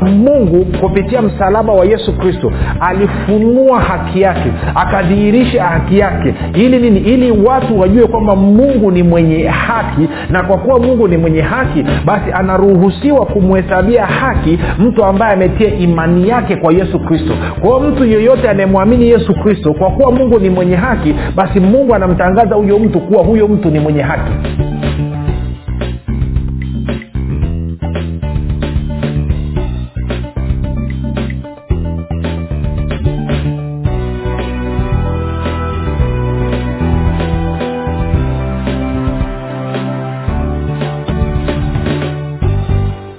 mungu kupitia msalaba wa yesu kristo alifunua haki yake akadhihirisha haki yake. Ili nini? Ili watu wajue kwamba mungu ni mwenye haki na kwa kuwa mungu ni mwenye haki basi anaruhusiwa kumhesabia haki mtu ambaye ametia imani yake kwa yesu kristo. Kwa mtu yeyote anayemwamini yesu kristo kwa kuwa mungu ni mwenye haki basi mungu anamtangaza huyo mtu kuwa huyo mtu ni mwenye haki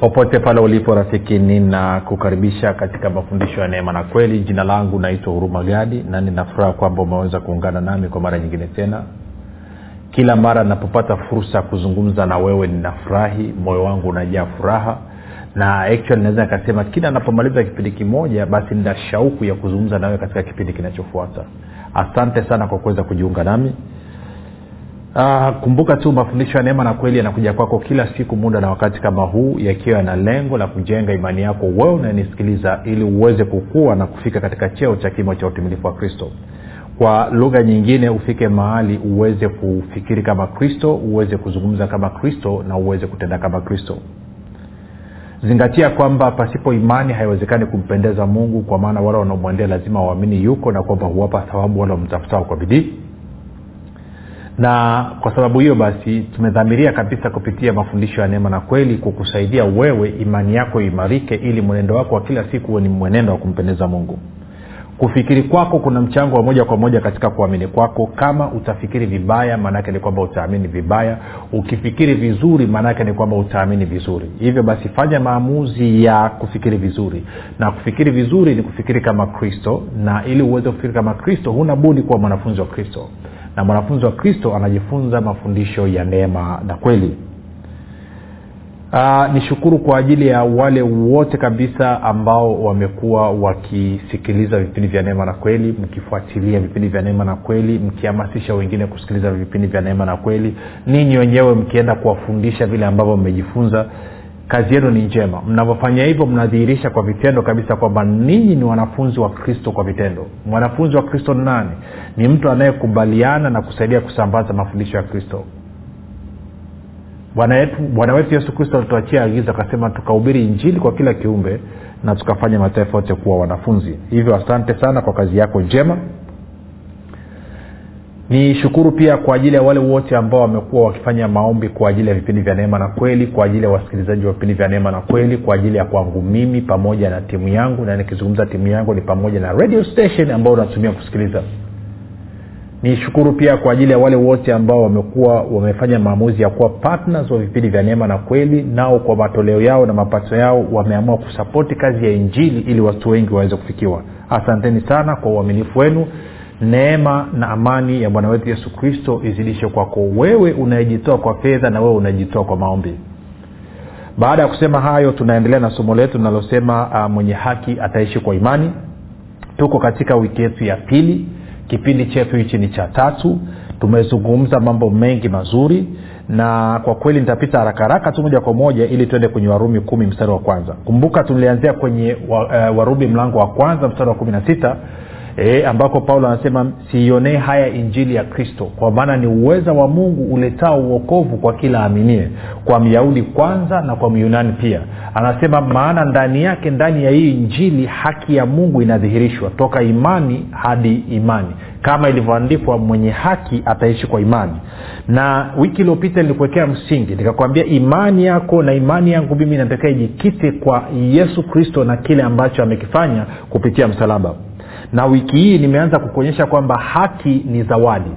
popote pale ulipo rafiki ninakukaribisha katika mafundisho ya neema na kweli. Jina langu naitwa huruma gadi na ninafuraha kwamba umeweza kuungana nami kwa mara nyingine tena. Kila mara napopata fursa ya kuzungumza na wewe ninafurahi moyo wangu unajaa furaha. Na actually naweza nikasema kila napomaliza kipindi kimoja basi nina shauku ya kuzungumza nawewe katika kipindi kinachofuata. Asante sana kwa kuweza kujiunga nami Uh, kumbuka tu mafundisho ya neema na kweli yanakuja kwako kila siku muda na wakati kama huu yakiwa yana lengo la kujenga imani yako wewe unanisikiliza ili uweze kukua na kufika katika cheo cha kimo cha utimilifu wa kristo. Kwa lugha nyingine ufike mahali uweze kufikiri kama kristo uweze kuzungumza kama kristo na uweze kutenda kama kristo. Zingatia kwamba pasipo imani haiwezekani kumpendeza mungu kwa maana wale wanaomwendea lazima waamini yuko na kwamba huwapa thawabu wale wamtafutao kwa bidii na kwa sababu hiyo basi tumedhamiria kabisa kupitia mafundisho ya neema na kweli kukusaidia wewe imani yako imarike ili mwenendo wako wa kila siku huwe ni mwenendo wa kumpendeza mungu. Kufikiri kwako kuna mchango wa moja kwa moja katika kuamini kwako. Kama utafikiri vibaya maanaake ni kwamba utaamini vibaya. Ukifikiri vizuri maanaake ni kwamba utaamini vizuri. Hivyo basi fanya maamuzi ya kufikiri vizuri. Na kufikiri vizuri ni kufikiri kama kristo. Na ili uweze kufikiri kama kristo huna budi kuwa mwanafunzi wa kristo na mwanafunzi wa kristo anajifunza mafundisho ya neema na kweli. Uh, nishukuru kwa ajili ya wale wote kabisa ambao wamekuwa wakisikiliza vipindi vya neema na kweli mkifuatilia vipindi vya neema na kweli mkihamasisha wengine kusikiliza vipindi vya neema na kweli. Ninyi wenyewe mkienda kuwafundisha vile ambavyo mmejifunza kazi yenu ni njema. Mnavyofanya hivyo mnadhihirisha kwa vitendo kabisa kwamba ninyi ni wanafunzi wa kristo kwa vitendo. Mwanafunzi wa kristo ni nani? Ni mtu anayekubaliana na kusaidia kusambaza mafundisho ya kristo. Bwana wetu yesu kristo alituachia agizo akasema tukahubiri injili kwa kila kiumbe na tukafanya mataifa yote kuwa wanafunzi. Hivyo asante sana kwa kazi yako njema ni shukuru pia kwa ajili ya wale wote ambao wamekuwa wakifanya maombi kwa ajili ya vipindi vya neema na kweli kwa ajili ya wasikilizaji wa vipindi vya neema na kweli kwa ajili ya kwangu mimi pamoja na timu yangu na nikizungumza timu yangu ni pamoja na radio station ambao unatumia kusikiliza. Nishukuru pia kwa ajili ya wale wote ambao wamekuwa wamefanya maamuzi ya kuwa partners wa vipindi vya neema na kweli nao kwa matoleo yao na mapato yao wameamua kusapoti kazi ya injili ili watu wengi waweze kufikiwa. Asanteni sana kwa uaminifu wenu neema na amani ya bwana wetu yesu kristo izidishe kwako wewe unayejitoa kwa fedha na wewe unayejitoa kwa maombi. Baada ya kusema hayo tunaendelea na somo letu linalosema uh, mwenye haki ataishi kwa imani. Tuko katika wiki yetu ya pili. Kipindi chetu hichi ni cha tatu. Tumezungumza mambo mengi mazuri na kwa kweli nitapita haraka haraka tu moja kwa moja ili tuende kwenye warumi kumi mstari wa kwanza. Kumbuka tulianzia kwenye wa, uh, warumi mlango wa kwanza mstari wa kumi na sita e, ambako paulo anasema siionee haya injili ya kristo kwa maana ni uweza wa mungu uletao uokovu kwa kila aminie kwa myahudi kwanza na kwa myunani pia. Anasema maana ndani yake ndani ya hii injili haki ya mungu inadhihirishwa toka imani hadi imani. Kama ilivyoandikwa mwenye haki ataishi kwa imani. Na wiki iliyopita nilikuwekea msingi nikakwambia imani yako na imani yangu mimi inatakiwa ijikite kwa yesu kristo na kile ambacho amekifanya kupitia msalaba na wiki hii nimeanza kukuonyesha kwamba haki ni zawadi.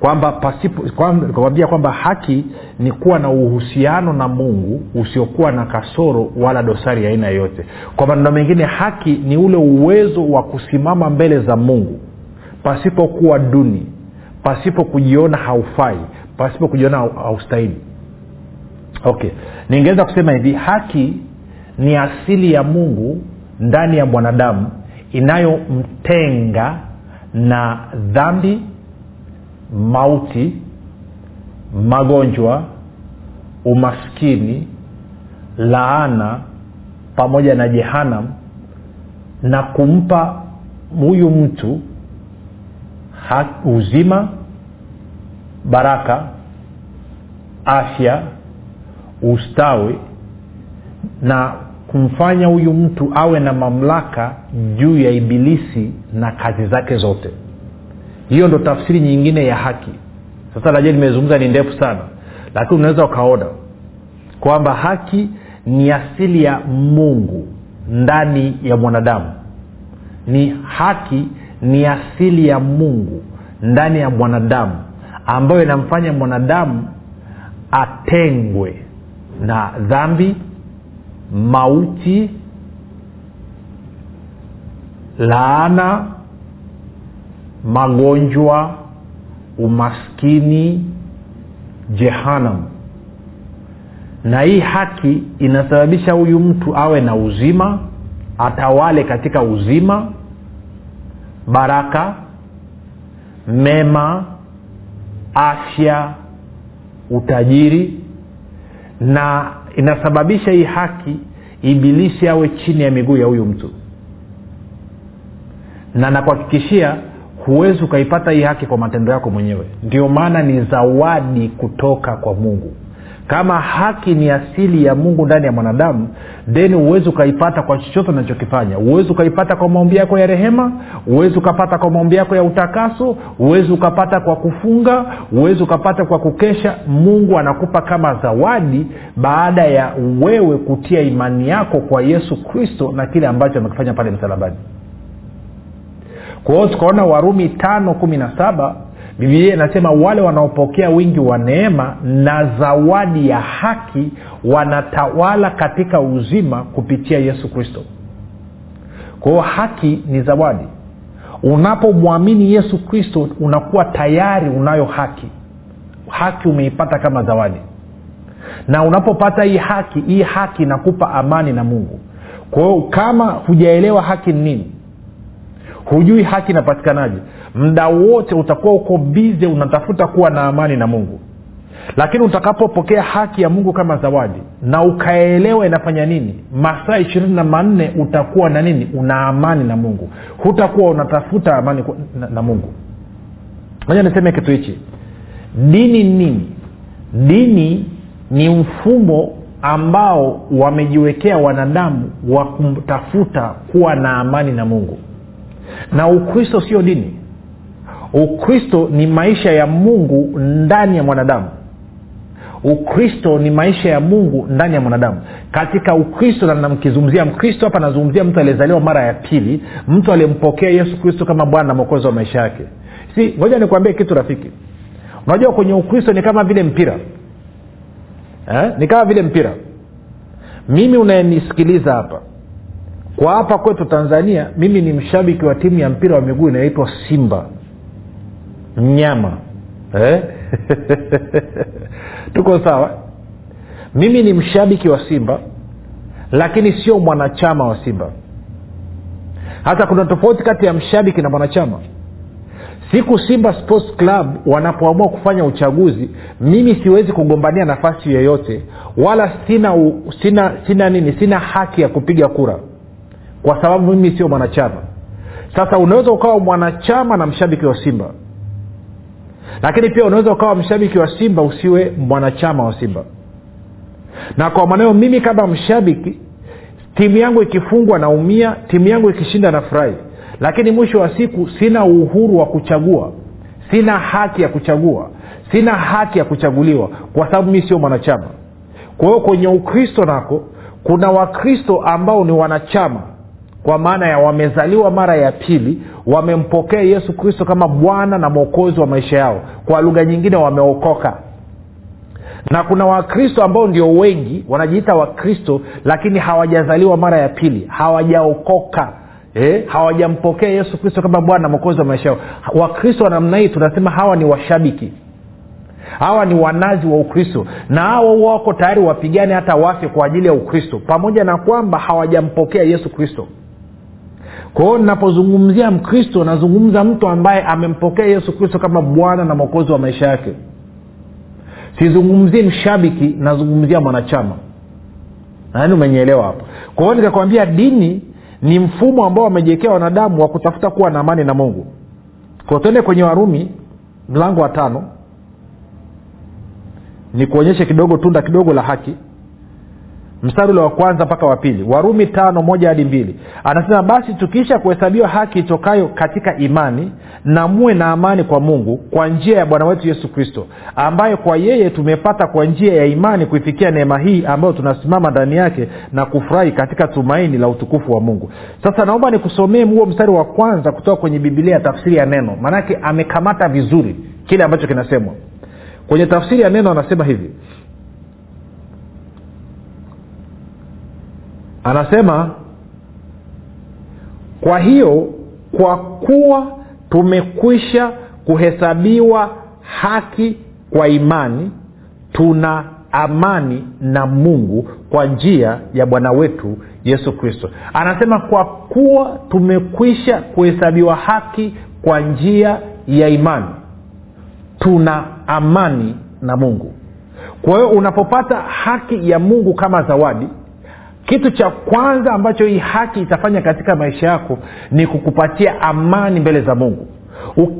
Kwamba pasipokwambia kwamba haki ni kuwa na uhusiano na mungu usiokuwa na kasoro wala dosari ya aina yoyote. Kwa maneno mengine haki ni ule uwezo wa kusimama mbele za mungu pasipokuwa duni pasipo kujiona haufai pasipo kujiona haustahili. Okay. Ningeweza kusema hivi haki ni asili ya mungu ndani ya mwanadamu inayomtenga na dhambi mauti magonjwa umaskini laana pamoja na jehanam na kumpa huyu mtu ha- uzima baraka afya ustawi na kumfanya huyu mtu awe na mamlaka juu ya ibilisi na kazi zake zote. Hiyo ndo tafsiri nyingine ya haki. Sasa najua nimezungumza ni ndefu sana lakini unaweza ukaona kwamba haki ni asili ya mungu ndani ya mwanadamu. Ni haki ni asili ya mungu ndani ya mwanadamu ambayo inamfanya mwanadamu atengwe na dhambi mauti laana magonjwa umaskini jehanam na hii haki inasababisha huyu mtu awe na uzima atawale katika uzima baraka mema afya utajiri na inasababisha hii haki ibilisi awe chini ya miguu ya huyu mtu. Na nakuhakikishia huwezi ukaipata hii haki kwa matendo yako mwenyewe. Ndio maana ni zawadi kutoka kwa mungu kama haki ni asili ya mungu ndani ya mwanadamu then huwezi ukaipata kwa chochote unachokifanya. Huwezi ukaipata kwa maombi yako ya rehema huwezi ukapata kwa maombi yako ya utakaso huwezi ukapata kwa kufunga huwezi ukapata kwa kukesha. Mungu anakupa kama zawadi baada ya wewe kutia imani yako kwa yesu kristo na kile ambacho amekifanya pale msalabani. Kwa hiyo tukaona warumi tano kumi na saba bibilia inasema wale wanaopokea wingi wa neema na zawadi ya haki wanatawala katika uzima kupitia yesu kristo. Kwa hiyo haki ni zawadi. Unapomwamini yesu kristo unakuwa tayari unayo haki. Haki umeipata kama zawadi. Na unapopata hii haki hii haki inakupa amani na mungu. Kwa hiyo kama hujaelewa haki ni nini hujui haki inapatikanaje mda wote utakuwa uko bize unatafuta kuwa na amani na mungu. Lakini utakapopokea haki ya mungu kama zawadi na ukaelewa inafanya nini masaa ishirini na manne utakuwa na nini? Una amani na mungu. Hutakuwa unatafuta amani na, mungu. Moja niseme kitu hichi. Dini nini dini ni mfumo ambao wamejiwekea wanadamu wa kumtafuta kuwa na amani na mungu. Na ukristo sio dini ukristo ni maisha ya mungu ndani ya mwanadamu. Ukristo ni maisha ya mungu ndani ya mwanadamu. Katika ukristo na namkizungumzia mkristo hapa nazungumzia mtu aliyezaliwa mara ya pili mtu aliyempokea yesu kristo kama bwana na mwokozi wa maisha yake. Si ngoja nikuambie kitu rafiki. Unajua kwenye ukristo ni kama vile mpira. Eh? ni kama vile mpira. Mimi unayenisikiliza hapa kwa hapa kwetu tanzania mimi ni mshabiki wa timu ya mpira wa miguu inayoitwa simba mnyama. Eh? tuko sawa? Mimi ni mshabiki wa simba lakini sio mwanachama wa simba. Hata kuna tofauti kati ya mshabiki na mwanachama. Siku simba sports club wanapoamua kufanya uchaguzi mimi siwezi kugombania nafasi yoyote wala sina, u, sina sina nini sina haki ya kupiga kura kwa sababu mimi sio mwanachama. Sasa unaweza ukawa mwanachama na mshabiki wa simba lakini pia unaweza ukawa mshabiki wa simba usiwe mwanachama wa simba. Na kwa maneo mimi kama mshabiki timu yangu ikifungwa naumia timu yangu ikishinda na furahi lakini mwisho wa siku sina uhuru wa kuchagua. Sina haki ya kuchagua. Sina haki ya kuchaguliwa kwa sababu mii sio mwanachama. Kwa hiyo kwenye ukristo nako kuna wakristo ambao ni wanachama. Kwa maana ya wamezaliwa mara ya pili wamempokea yesu kristo kama bwana na mwokozi wa maisha yao. Kwa lugha nyingine wameokoka. Na kuna wakristo ambao ndio wengi wanajiita wakristo lakini hawajazaliwa mara ya pili. Hawajaokoka. Eh, hawajampokea yesu kristo kama bwana na mwokozi wa maisha yao. Wakristo wa namna hii tunasema hawa ni washabiki. Hawa ni wanazi wa ukristo. Na hawa huwa wako tayari wapigane hata wafe kwa ajili ya ukristo. Pamoja na kwamba hawajampokea yesu kristo kwa hiyo ninapozungumzia mkristo nazungumza mtu ambaye amempokea yesu kristo kama bwana na mwokozi wa maisha yake. Sizungumzie mshabiki nazungumzia mwanachama. Nani umenyeelewa hapo kwa hiyo nikakwambia dini ni mfumo ambao wamejiwekea wanadamu wa kutafuta kuwa na amani na mungu. Kwa kwenye warumi mlango wa tano. Nikuonyeshe kidogo tunda kidogo la haki mstari ule wa kwanza mpaka wa pili. Warumi tano moja hadi mbili. Anasema basi tukiisha kuhesabiwa haki itokayo katika imani na muwe na amani kwa mungu kwa njia ya bwana wetu yesu kristo ambaye kwa yeye tumepata kwa njia ya imani kuifikia neema hii ambayo tunasimama ndani yake na kufurahi katika tumaini la utukufu wa mungu. Sasa naomba nikusomee huo mstari wa kwanza kutoka kwenye bibilia tafsiri ya neno. Maanake amekamata vizuri kile ambacho kinasemwa. Kwenye tafsiri ya neno anasema hivi anasema kwa hiyo kwa kuwa tumekwisha kuhesabiwa haki kwa imani tuna amani na mungu kwa njia ya bwana wetu yesu kristo. Anasema kwa kuwa tumekwisha kuhesabiwa haki kwa njia ya imani tuna amani na mungu. Kwa hiyo unapopata haki ya mungu kama zawadi kitu cha kwanza ambacho hii haki itafanya katika maisha yako ni kukupatia amani mbele za mungu.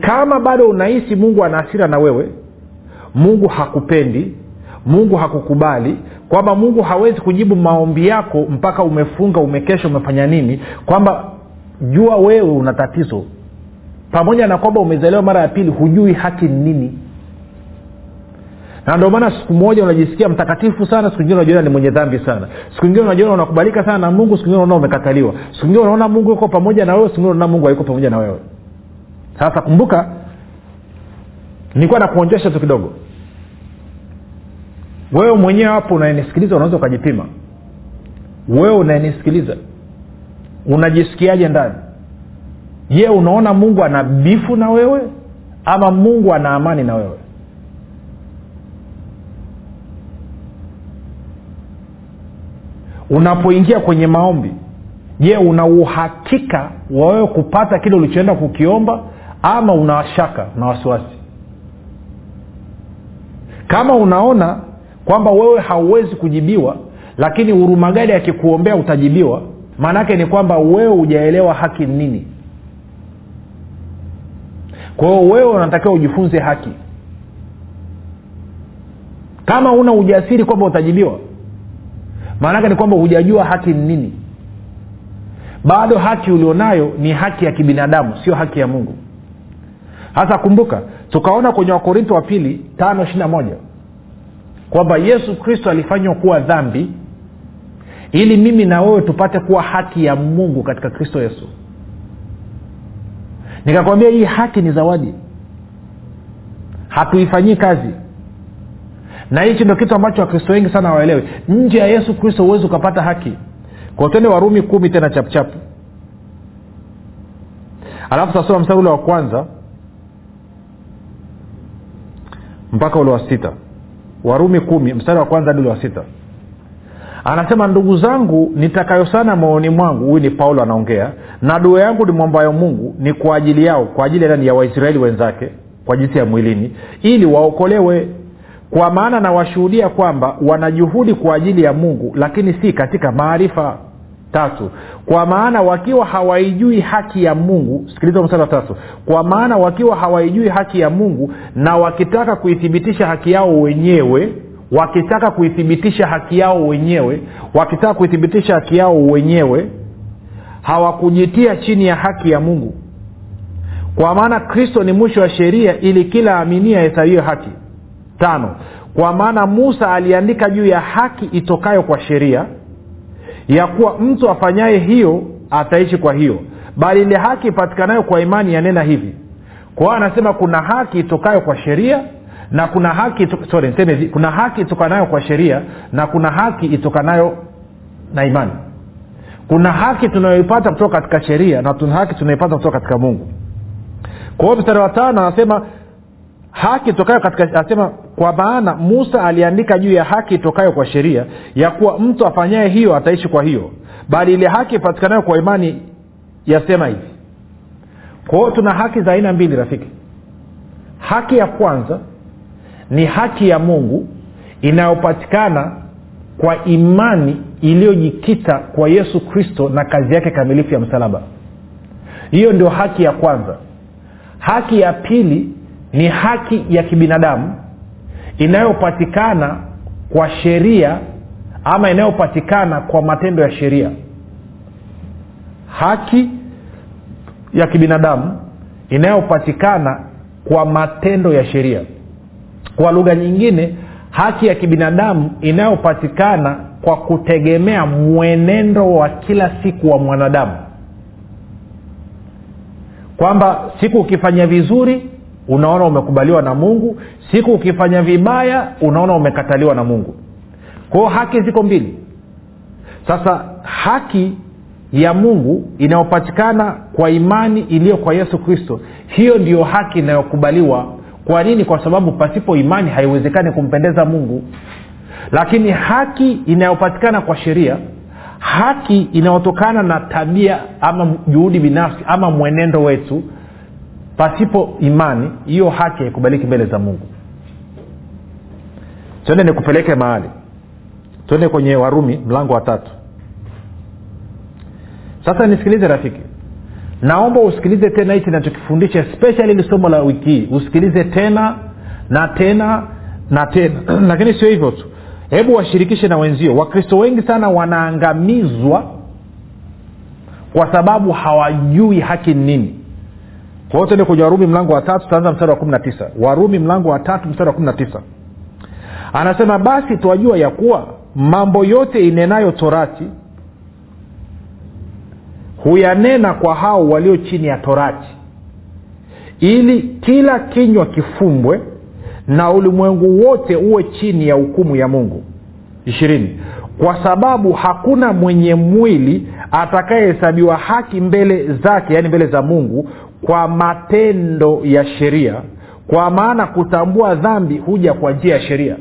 Kama bado unahisi mungu ana hasira na wewe mungu hakupendi mungu hakukubali kwamba mungu hawezi kujibu maombi yako mpaka umefunga umekesha umefanya nini kwamba jua wewe una tatizo. Pamoja na kwamba umezaliwa mara ya pili hujui haki ni nini na ndio maana siku moja unajisikia mtakatifu sana siku nyingine unajiona ni mwenye dhambi sana. Siku nyingine unajiona unakubalika sana na mungu siku nyingine unaona umekataliwa. Siku nyingine unaona mungu yuko pamoja na wewe siku nyingine unaona mungu hayuko pamoja na wewe. Sasa kumbuka nilikuwa nakuonjesha tu kidogo. Wewe mwenyewe hapo unayenisikiliza unaweza ukajipima. Wewe unayenisikiliza unajisikiaje ndani? Je unaona mungu ana bifu na wewe ama mungu ana amani na wewe unapoingia kwenye maombi je una uhakika wa wewe kupata kile ulichoenda kukiomba ama una shaka na wasiwasi? Kama unaona kwamba wewe hauwezi kujibiwa lakini hurumagadi akikuombea utajibiwa maanaake ni kwamba wewe hujaelewa haki nini. Kwa hiyo wewe unatakiwa ujifunze haki. Kama una ujasiri kwamba utajibiwa maanake ni kwamba hujajua haki ni nini. Bado haki ulionayo ni haki ya kibinadamu sio haki ya mungu. Hasa kumbuka tukaona kwenye wakorinto wa pili tano ishiri na moja kwamba yesu kristo alifanywa kuwa dhambi ili mimi na wewe tupate kuwa haki ya mungu katika kristo yesu. Nikakwambia hii haki ni zawadi. Hatuifanyii kazi na hichi ndo kitu ambacho wakristo wengi sana hawaelewi. Nje ya yesu kristo huwezi ukapata haki. Kwa tende warumi kumi tena chapuchapu alafu tasoma mstari ule wa kwanza mpaka ule wa sita. Warumi kumi mstari wa kwanza hadi ule wa sita. Anasema ndugu zangu nitakayo sana moyoni mwangu huyu ni paulo anaongea na dua yangu ni mwambayo mungu ni kwa ajili yao kwa ajili ya, ya waisraeli wenzake kwa jinsi ya mwilini ili waokolewe kwa maana nawashuhudia kwamba wanajuhudi kwa ajili ya mungu lakini si katika maarifa tatu. Kwa maana wakiwa hawaijui haki ya mungu sikiliza mstari tatu. Kwa maana wakiwa hawaijui haki ya mungu na wakitaka kuithibitisha haki yao wenyewe wakitaka kuithibitisha haki yao wenyewe wakitaka kuithibitisha haki yao wenyewe hawakujitia chini ya haki ya mungu. Kwa maana kristo ni mwisho wa sheria ili kila aminia ahesabiwe haki tano. Kwa maana musa aliandika juu ya haki itokayo kwa sheria ya kuwa mtu afanyaye hiyo ataishi kwa hiyo. Bali ile haki ipatikanayo kwa imani yanena hivi. Kwa hiyo anasema kuna haki itokayo kwa sheria na kuna haki sorry, kuna haki itokanayo kwa sheria na kuna haki itokanayo na imani. Kuna haki tunayoipata kutoka katika sheria na tuna haki tunayoipata kutoka katika mungu. Kwa hiyo mstari wa tano anasema haki itokayo katika asema kwa maana musa aliandika juu ya haki itokayo kwa sheria ya kuwa mtu afanyaye hiyo ataishi kwa hiyo. Bali ile haki ipatikanayo kwa imani yasema hivi. Kwa hiyo tuna haki za aina mbili rafiki. Haki ya kwanza ni haki ya mungu inayopatikana kwa imani iliyojikita kwa yesu kristo na kazi yake kamilifu ya msalaba. Hiyo ndio haki ya kwanza. Haki ya pili ni haki ya kibinadamu inayopatikana kwa sheria ama inayopatikana kwa matendo ya sheria. Haki ya kibinadamu inayopatikana kwa matendo ya sheria. Kwa lugha nyingine haki ya kibinadamu inayopatikana kwa kutegemea mwenendo wa kila siku wa mwanadamu. Kwamba siku ukifanya vizuri unaona umekubaliwa na mungu. Siku ukifanya vibaya unaona umekataliwa na mungu. Kwao haki ziko mbili. Sasa haki ya mungu inayopatikana kwa imani iliyo kwa yesu kristo hiyo ndiyo haki inayokubaliwa. Kwa nini? Kwa sababu pasipo imani haiwezekani kumpendeza mungu. Lakini haki inayopatikana kwa sheria haki inayotokana na tabia ama juhudi binafsi ama mwenendo wetu pasipo imani hiyo haki haikubaliki mbele za mungu. Twende nikupeleke mahali. Twende kwenye warumi mlango wa tatu. Sasa nisikilize rafiki. Naomba usikilize tena hichi nachokifundisha especially ili somo la wiki hii. Usikilize tena na tena na tena. Lakini sio hivyo tu. Hebu washirikishe na wenzio. Wakristo wengi sana wanaangamizwa kwa sababu hawajui haki ni nini kwa hiyo tende kwenye warumi mlango wa tatu tutaanza mstari wa kumi na tisa. Warumi mlango wa tatu mstari wa kumi na tisa. Anasema basi twajua ya kuwa mambo yote inenayo torati huyanena kwa hao walio chini ya torati ili kila kinywa kifumbwe na ulimwengu wote uwe chini ya hukumu ya mungu. Ishirini. Kwa sababu hakuna mwenye mwili atakayehesabiwa haki mbele zake yaani mbele za mungu kwa matendo ya sheria kwa maana kutambua dhambi huja kwa njia ya sheria.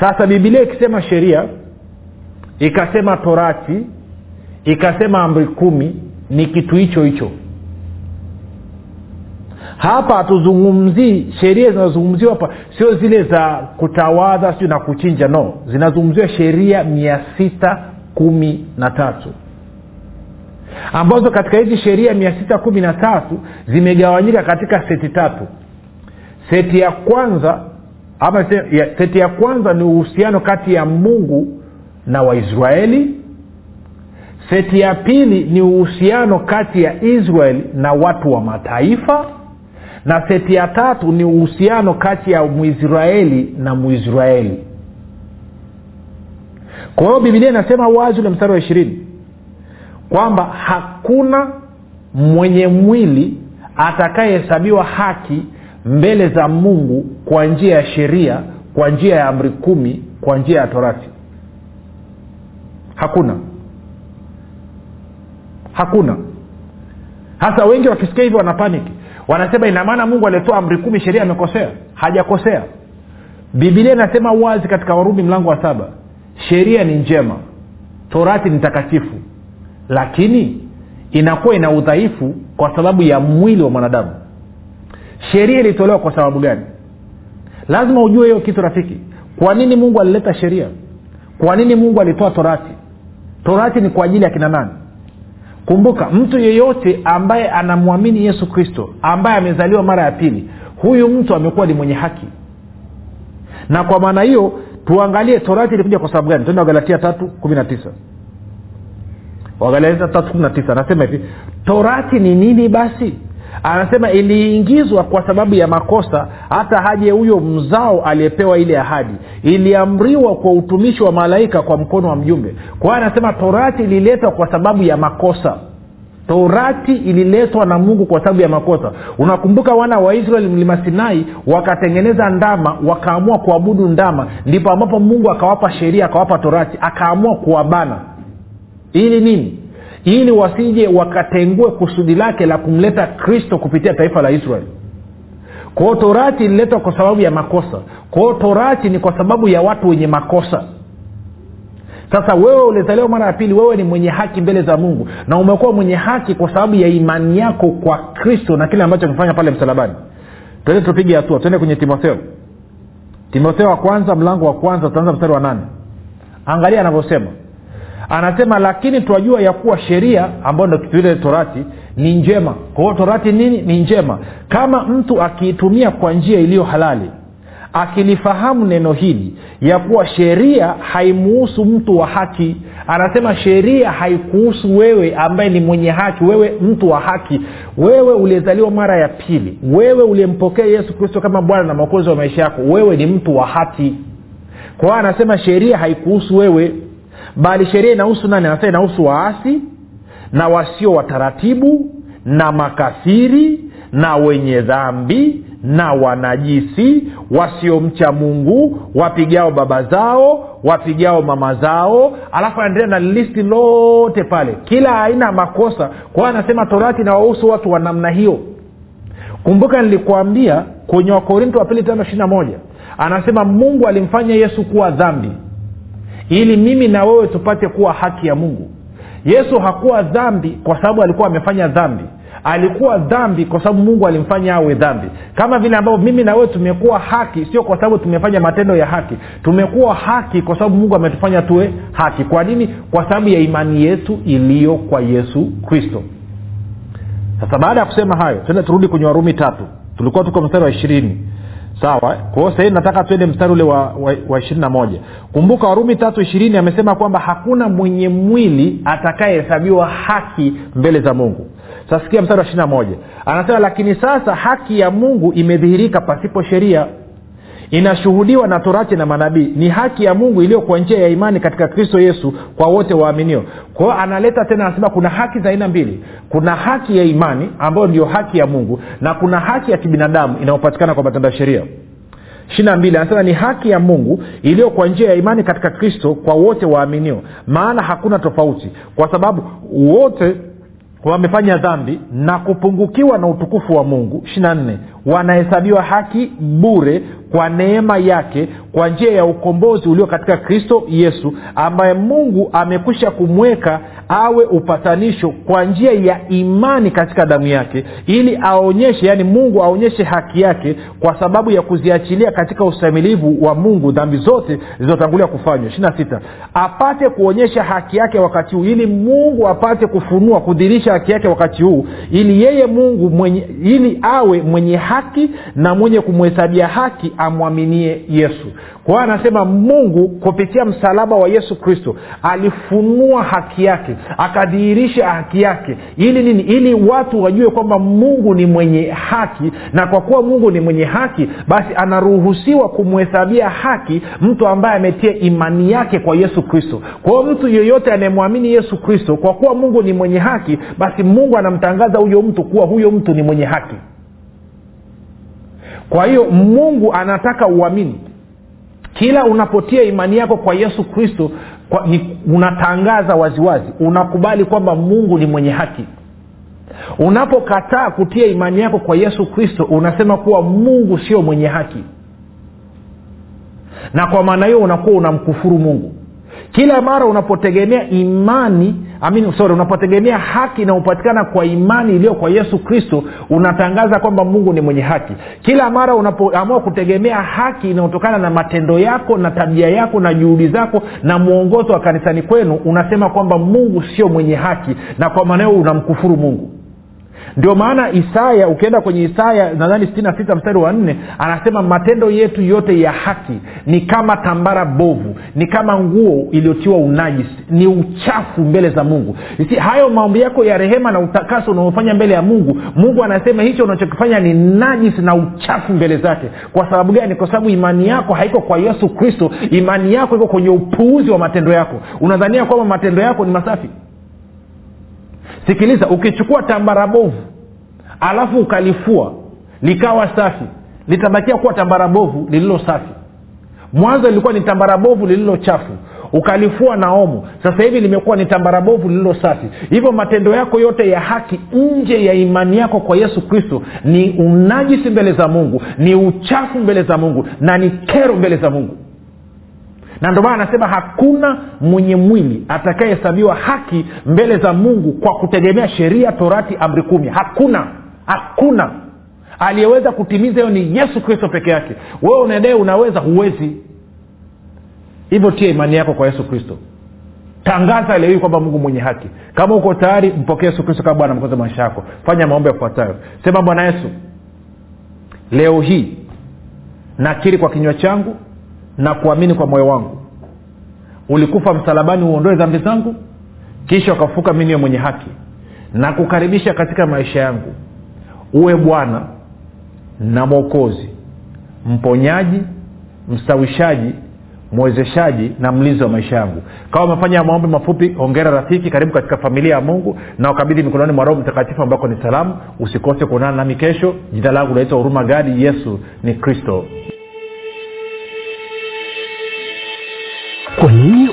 Sasa bibilia ikisema sheria ikasema torati ikasema amri kumi ni kitu hicho hicho. Hapa hatuzungumzii sheria zinazozungumziwa hapa. Sio zile za kutawadha siu na kuchinja no. Zinazungumziwa sheria mia sita kumi na tatu ambazo katika hizi sheria mia sita kumi na tatu zimegawanyika katika seti tatu. Seti ya kwanza ama seti ya kwanza ni uhusiano kati ya mungu na waisraeli. Seti ya pili ni uhusiano kati ya israeli na watu wa mataifa. Na seti ya tatu ni uhusiano kati ya mwisraeli na mwisraeli. Kwa hiyo bibilia inasema wazi ule mstari wa ishirini kwamba hakuna mwenye mwili atakayehesabiwa haki mbele za mungu kwa njia ya sheria kwa njia ya amri kumi kwa njia ya torati. Hakuna. Hakuna. Hasa wengi wakisikia hivyo wanapaniki wanasema ina maana mungu alitoa amri kumi sheria amekosea? Hajakosea. Bibilia inasema wazi katika warumi mlango wa saba sheria ni njema torati ni takatifu lakini inakuwa ina udhaifu kwa sababu ya mwili wa mwanadamu. Sheria ilitolewa kwa sababu gani? Lazima ujue hiyo kitu rafiki. Kwa nini mungu alileta sheria? Kwa nini mungu alitoa torati? Torati ni kwa ajili ya kina nani? Kumbuka mtu yeyote ambaye anamwamini yesu kristo ambaye amezaliwa mara ya pili huyu mtu amekuwa ni mwenye haki. Na kwa maana hiyo tuangalie torati ilikuja kwa sababu gani? Tenda wagalatia tatu kumi na tisa wagalatia tatu kumi na tisa. Anasema hivi torati ni nini basi? Anasema iliingizwa kwa sababu ya makosa hata haje huyo mzao aliyepewa ile ahadi. Iliamriwa kwa utumishi wa malaika kwa mkono wa mjumbe. Kwa hiyo anasema torati ililetwa kwa sababu ya makosa. Torati ililetwa na mungu kwa sababu ya makosa. Unakumbuka wana wa israeli mlima sinai wakatengeneza ndama wakaamua kuabudu ndama. Ndipo ambapo mungu akawapa sheria akawapa torati akaamua kuwabana ili nini? Ili wasije wakatengue kusudi lake la kumleta kristo kupitia taifa la israeli kwao torati ililetwa kwa sababu ya makosa. Kwao torati ni kwa sababu ya watu wenye makosa. Sasa wewe ulizaliwa mara ya pili wewe ni mwenye haki mbele za mungu. Na umekuwa mwenye haki kwa sababu ya imani yako kwa kristo na kile ambacho amefanya pale msalabani. Tuende tupige hatua. Tuende kwenye timotheo. Timotheo wa kwanza mlango wa kwanza tutaanza mstari wa nane. Angalia anavyosema anasema lakini twajua ya kuwa sheria ambayo ndo torati ni njema. Kwa hiyo torati nini? Ni njema. Kama mtu akiitumia kwa njia iliyo halali akilifahamu neno hili ya kuwa sheria haimuhusu mtu wa haki. Anasema sheria haikuhusu wewe ambaye ni mwenye haki wewe mtu wa haki. Wewe uliyezaliwa mara ya pili wewe uliyempokea yesu kristo kama bwana na mwokozi wa maisha yako wewe ni mtu wa haki. Kwa hiyo anasema sheria haikuhusu wewe bali sheria inahusu nani? Anasema inahusu waasi na wasio wataratibu na makafiri na wenye dhambi na wanajisi wasiomcha mungu wapigao baba zao wapigao mama zao. Alafu anaendelea na listi lote pale. Kila aina ya makosa. Kwa hiyo anasema torati inawahusu watu wa namna hiyo. Kumbuka nilikuambia kwenye wakorinto wa pili tano ishiri moja anasema mungu alimfanya yesu kuwa dhambi ili mimi na wewe tupate kuwa haki ya mungu. Yesu hakuwa dhambi kwa sababu alikuwa amefanya dhambi. Alikuwa dhambi kwa sababu mungu alimfanya awe dhambi. Kama vile ambavyo mimi na wewe tumekuwa haki sio kwa sababu tumefanya matendo ya haki. Tumekuwa haki kwa sababu mungu ametufanya tuwe haki. Kwa nini? Kwa sababu ya imani yetu iliyo kwa yesu kristo. Sasa baada ya kusema hayo tende turudi kwenye warumi tatu. Tulikuwa tuko mstari wa ishirini sawa kwa hiyo sahii nataka tuende mstari ule wa, wa, wa ishirini na moja. Kumbuka warumi tatu ishirini amesema kwamba hakuna mwenye mwili atakayehesabiwa haki mbele za mungu. Sasikia mstari wa ishiri na moja. Anasema lakini sasa haki ya mungu imedhihirika pasipo sheria inashuhudiwa na torati na manabii. Ni haki ya mungu iliyo kwa njia ya imani katika kristo yesu kwa wote waaminio. Kwao analeta tena anasema kuna haki za aina mbili. Kuna haki ya imani ambayo ndio haki ya mungu na kuna haki ya kibinadamu inayopatikana kwa matendo ya sheria. Anasema ni haki ya mungu iliyo kwa njia ya imani katika kristo kwa wote waaminio. Maana hakuna tofauti kwa sababu wote wamefanya dhambi na kupungukiwa na utukufu wa mungu. Ishirina wanahesabiwa haki bure kwa neema yake kwa njia ya ukombozi ulio katika kristo yesu ambaye mungu amekwisha kumweka awe upatanisho kwa njia ya imani katika damu yake ili aonyeshe yaani mungu aonyeshe haki yake kwa sababu ya kuziachilia katika usamilivu wa mungu dhambi zote zilizotangulia kufanywa. Ishirina sita apate kuonyesha haki yake wakati huu ili mungu apate kufunua kudhirisha haki yake wakati huu ili yeye mungu mwenye, ili awe mwenye haki na mwenye kumhesabia haki amwaminie yesu kwa hiyo anasema mungu kupitia msalaba wa yesu kristo alifunua haki yake akadhihirisha haki yake. Ili nini? Ili watu wajue kwamba mungu ni mwenye haki na kwa kuwa mungu ni mwenye haki basi anaruhusiwa kumhesabia haki mtu ambaye ametia imani yake kwa yesu kristo. Kwa hiyo mtu yeyote anayemwamini yesu kristo kwa kuwa mungu ni mwenye haki basi mungu anamtangaza huyo mtu kuwa huyo mtu ni mwenye haki. Kwa hiyo mungu anataka uamini kila unapotia imani yako kwa yesu kristo kwa, ni, unatangaza waziwazi. Unakubali kwamba mungu ni mwenye haki. Unapokataa kutia imani yako kwa yesu kristo unasema kuwa mungu sio mwenye haki. Na kwa maana hiyo unakuwa unamkufuru mungu kila mara unapotegemea imani amin, sorry unapotegemea haki inayopatikana kwa imani iliyo kwa yesu kristo unatangaza kwamba mungu ni mwenye haki. Kila mara unapoamua kutegemea haki inayotokana na matendo yako na tabia yako na juhudi zako na mwongozo wa kanisani kwenu unasema kwamba mungu sio mwenye haki na kwa maana hiyo unamkufuru mungu ndio maana isaya ukienda kwenye isaya nadhani sitini mstari wa nne anasema matendo yetu yote ya haki ni kama tambara bovu ni kama nguo iliyotiwa unajisi ni uchafu mbele za mungu. Isi, hayo maombi yako ya rehema na utakaso unaofanya mbele ya mungu mungu anasema hicho unachokifanya ni najisi na uchafu mbele zake. Kwa sababu gani? Kwa sababu imani yako haiko kwa yesu kristo imani yako iko kwenye upuuzi wa matendo yako. Unadhania kwamba matendo yako ni masafi? Sikiliza ukichukua tambara bovu alafu ukalifua likawa safi litabakia kuwa tambara bovu lililo safi. Mwanzo lilikuwa ni tambara bovu lililo chafu ukalifua na omo. Sasa hivi limekuwa ni tambara bovu lililo safi. Hivyo matendo yako yote ya haki nje ya imani yako kwa yesu kristo ni unajisi mbele za mungu ni uchafu mbele za mungu na ni kero mbele za mungu. Na ndio maana anasema hakuna mwenye mwili atakayehesabiwa haki mbele za mungu kwa kutegemea sheria torati amri kumi. Hakuna hakuna. Aliyeweza kutimiza hiyo ni yesu kristo peke yake. Wewe unaendee unaweza huwezi. Hivyo tia imani yako kwa yesu kristo. Tangaza leo hii kwamba mungu mwenye haki. Kama uko tayari mpokee yesu kristo kama bwana mkoza maisha yako. Fanya maombi yafuatayo. Sema bwana yesu leo hii nakiri kwa kinywa changu na kuamini kwa moyo wangu. Ulikufa msalabani uondoe dhambi zangu kisha ukafuka mi mwenye haki. Na kukaribisha katika maisha yangu uwe bwana na mwokozi mponyaji mstawishaji mwezeshaji na mlinzi wa maisha yangu. Kama umefanya maombi mafupi ongera rafiki karibu katika familia ya mungu na ukabidhi mikononi mwa roho mtakatifu ambako ni salamu. Usikose kuonana nami kesho. Jina langu naitwa huruma gadi yesu ni kristo. Kwa nini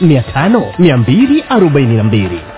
7895242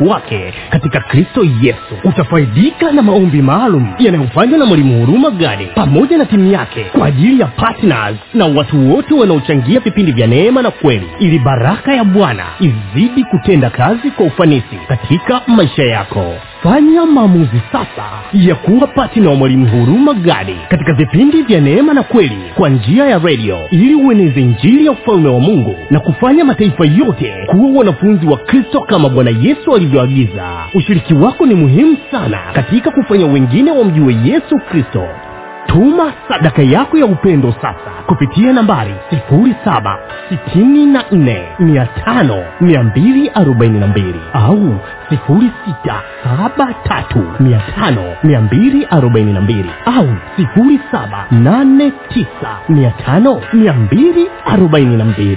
wake. Katika kristo yesu utafaidika na maombi maalum yanayofanywa na mwalimu huruma gadi pamoja na timu yake kwa ajili ya patnas na watu wote wanaochangia vipindi vya neema na kweli ili baraka ya bwana izidi kutenda kazi kwa ufanisi katika maisha yako. Fanya maamuzi sasa ya kuwa patina wa mwalimu huruma gadi katika vipindi vya neema na kweli kwa njia ya redio ili ueneze njiri ya ufalme wa mungu na kufanya mataifa yote kuwa wanafunzi wa kristo kama bwana yesu alivyoagiza ushiriki wako ni muhimu sana katika kufanya wengine wamjue yesu kristo. Tuma sadaka yako ya upendo sasa kupitia nambari 7645242 au 6735242 au 7895242